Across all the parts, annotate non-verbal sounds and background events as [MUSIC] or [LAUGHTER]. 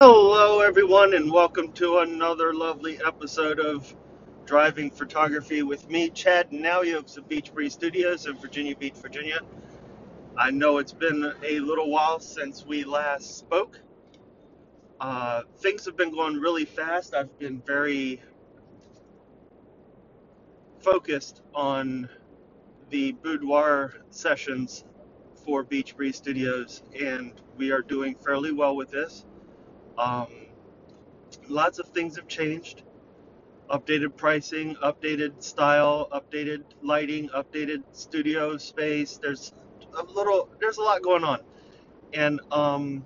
Hello, everyone, and welcome to another lovely episode of Driving Photography with me, Chad Nalyokes of Beach Breeze Studios in Virginia Beach, Virginia. I know it's been a little while since we last spoke. Uh, things have been going really fast. I've been very focused on the boudoir sessions for Beach Breeze Studios, and we are doing fairly well with this. Um, lots of things have changed updated pricing, updated style, updated lighting, updated studio space. There's a little, there's a lot going on. And um,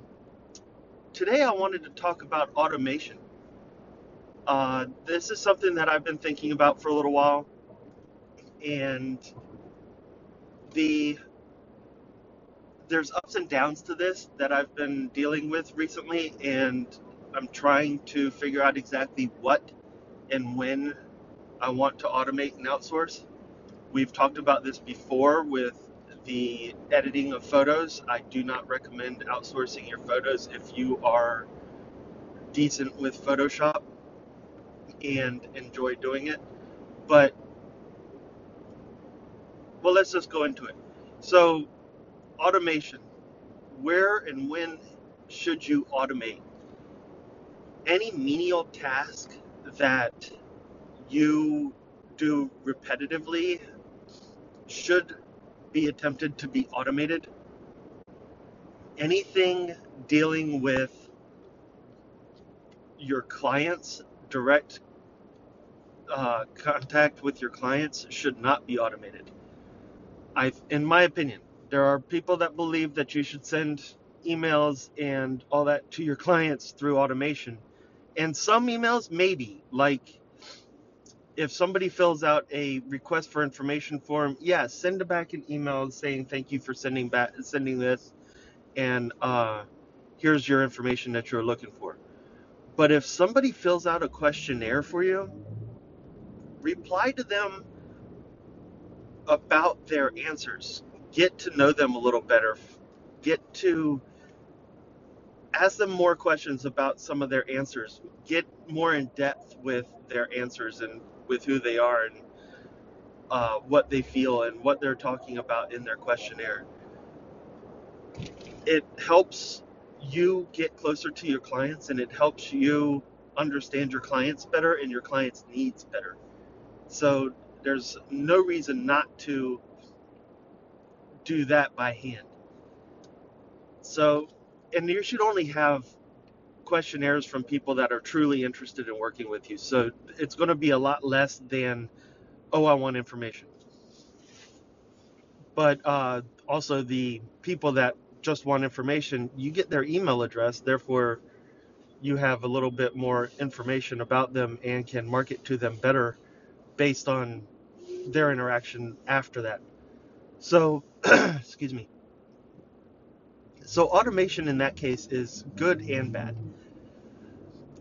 today I wanted to talk about automation. Uh, this is something that I've been thinking about for a little while, and the there's ups and downs to this that I've been dealing with recently, and I'm trying to figure out exactly what and when I want to automate and outsource. We've talked about this before with the editing of photos. I do not recommend outsourcing your photos if you are decent with Photoshop and enjoy doing it. But, well, let's just go into it. So, automation. Where and when should you automate? Any menial task that you do repetitively should be attempted to be automated. Anything dealing with your clients, direct uh, contact with your clients, should not be automated. I, in my opinion, there are people that believe that you should send emails and all that to your clients through automation, and some emails maybe like if somebody fills out a request for information form, yeah, send back an email saying thank you for sending back sending this, and uh, here's your information that you're looking for. But if somebody fills out a questionnaire for you, reply to them about their answers. Get to know them a little better. Get to ask them more questions about some of their answers. Get more in depth with their answers and with who they are and uh, what they feel and what they're talking about in their questionnaire. It helps you get closer to your clients and it helps you understand your clients better and your clients' needs better. So there's no reason not to do that by hand. So, and you should only have questionnaires from people that are truly interested in working with you. So it's going to be a lot less than, oh, I want information. But uh, also, the people that just want information, you get their email address, therefore, you have a little bit more information about them and can market to them better based on their interaction after that. So, [CLEARS THROAT] excuse me. So, automation in that case is good and bad.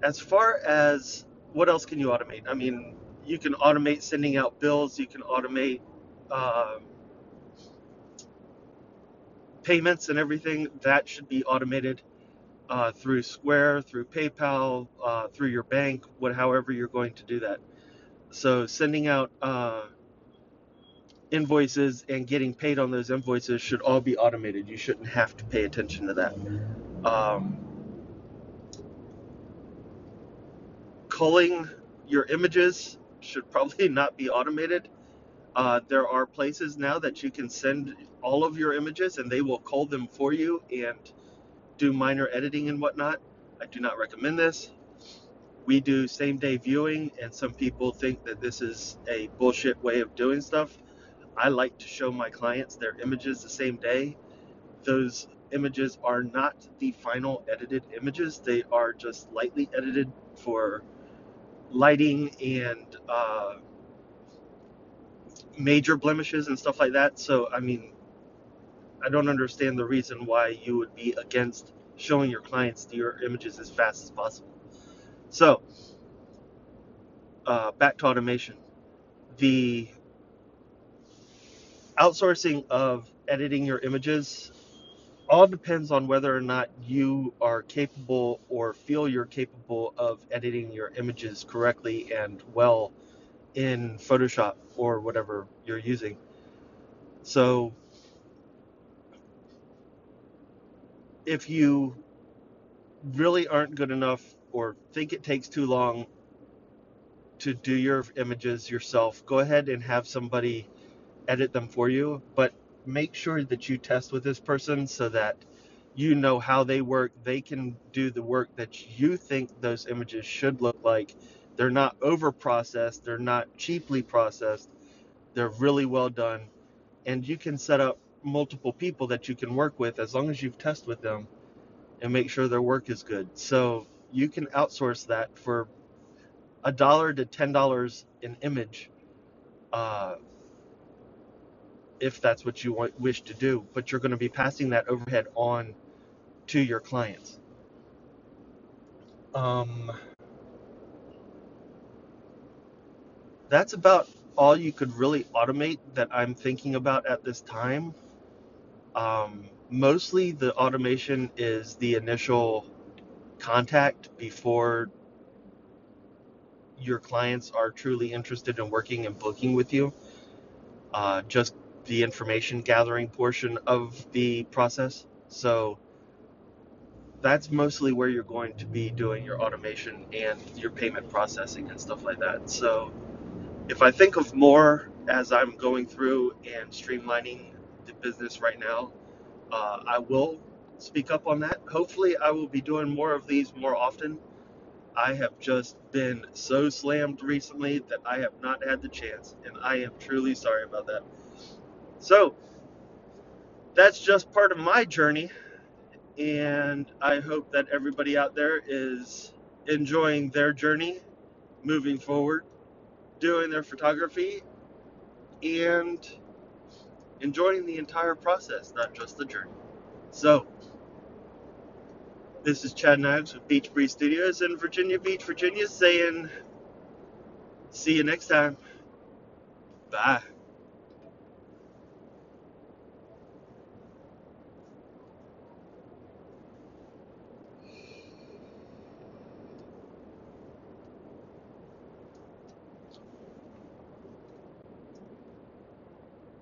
As far as what else can you automate? I mean, you can automate sending out bills, you can automate um, payments and everything. That should be automated uh, through Square, through PayPal, uh, through your bank, what, however you're going to do that. So, sending out uh, invoices and getting paid on those invoices should all be automated. You shouldn't have to pay attention to that. Um, culling your images should probably [LAUGHS] not be automated. Uh, there are places now that you can send all of your images and they will cull them for you and do minor editing and whatnot. I do not recommend this. We do same day viewing, and some people think that this is a bullshit way of doing stuff. I like to show my clients their images the same day. Those images are not the final edited images, they are just lightly edited for lighting and uh, major blemishes and stuff like that. So, I mean, I don't understand the reason why you would be against showing your clients your images as fast as possible. So, uh, back to automation. The outsourcing of editing your images all depends on whether or not you are capable or feel you're capable of editing your images correctly and well in Photoshop or whatever you're using. So if you really aren't good enough or think it takes too long to do your images yourself, go ahead and have somebody edit them for you. But make sure that you test with this person so that you know how they work. They can do the work that you think those images should look like. They're not over processed, they're not cheaply processed, they're really well done. And you can set up multiple people that you can work with as long as you've tested with them and make sure their work is good. So you can outsource that for a dollar to ten dollars an image, uh, if that's what you want, wish to do. But you're going to be passing that overhead on to your clients. Um, that's about all you could really automate that I'm thinking about at this time. Um, mostly the automation is the initial contact before your clients are truly interested in working and booking with you. Uh, just the information gathering portion of the process. So that's mostly where you're going to be doing your automation and your payment processing and stuff like that. So if I think of more as I'm going through and streamlining the business right now, uh, I will speak up on that. Hopefully, I will be doing more of these more often. I have just been so slammed recently that I have not had the chance, and I am truly sorry about that. So, that's just part of my journey, and I hope that everybody out there is enjoying their journey moving forward, doing their photography, and enjoying the entire process, not just the journey. So, this is Chad Knives with Beach Breeze Studios in Virginia Beach, Virginia, saying, see you next time. Bye.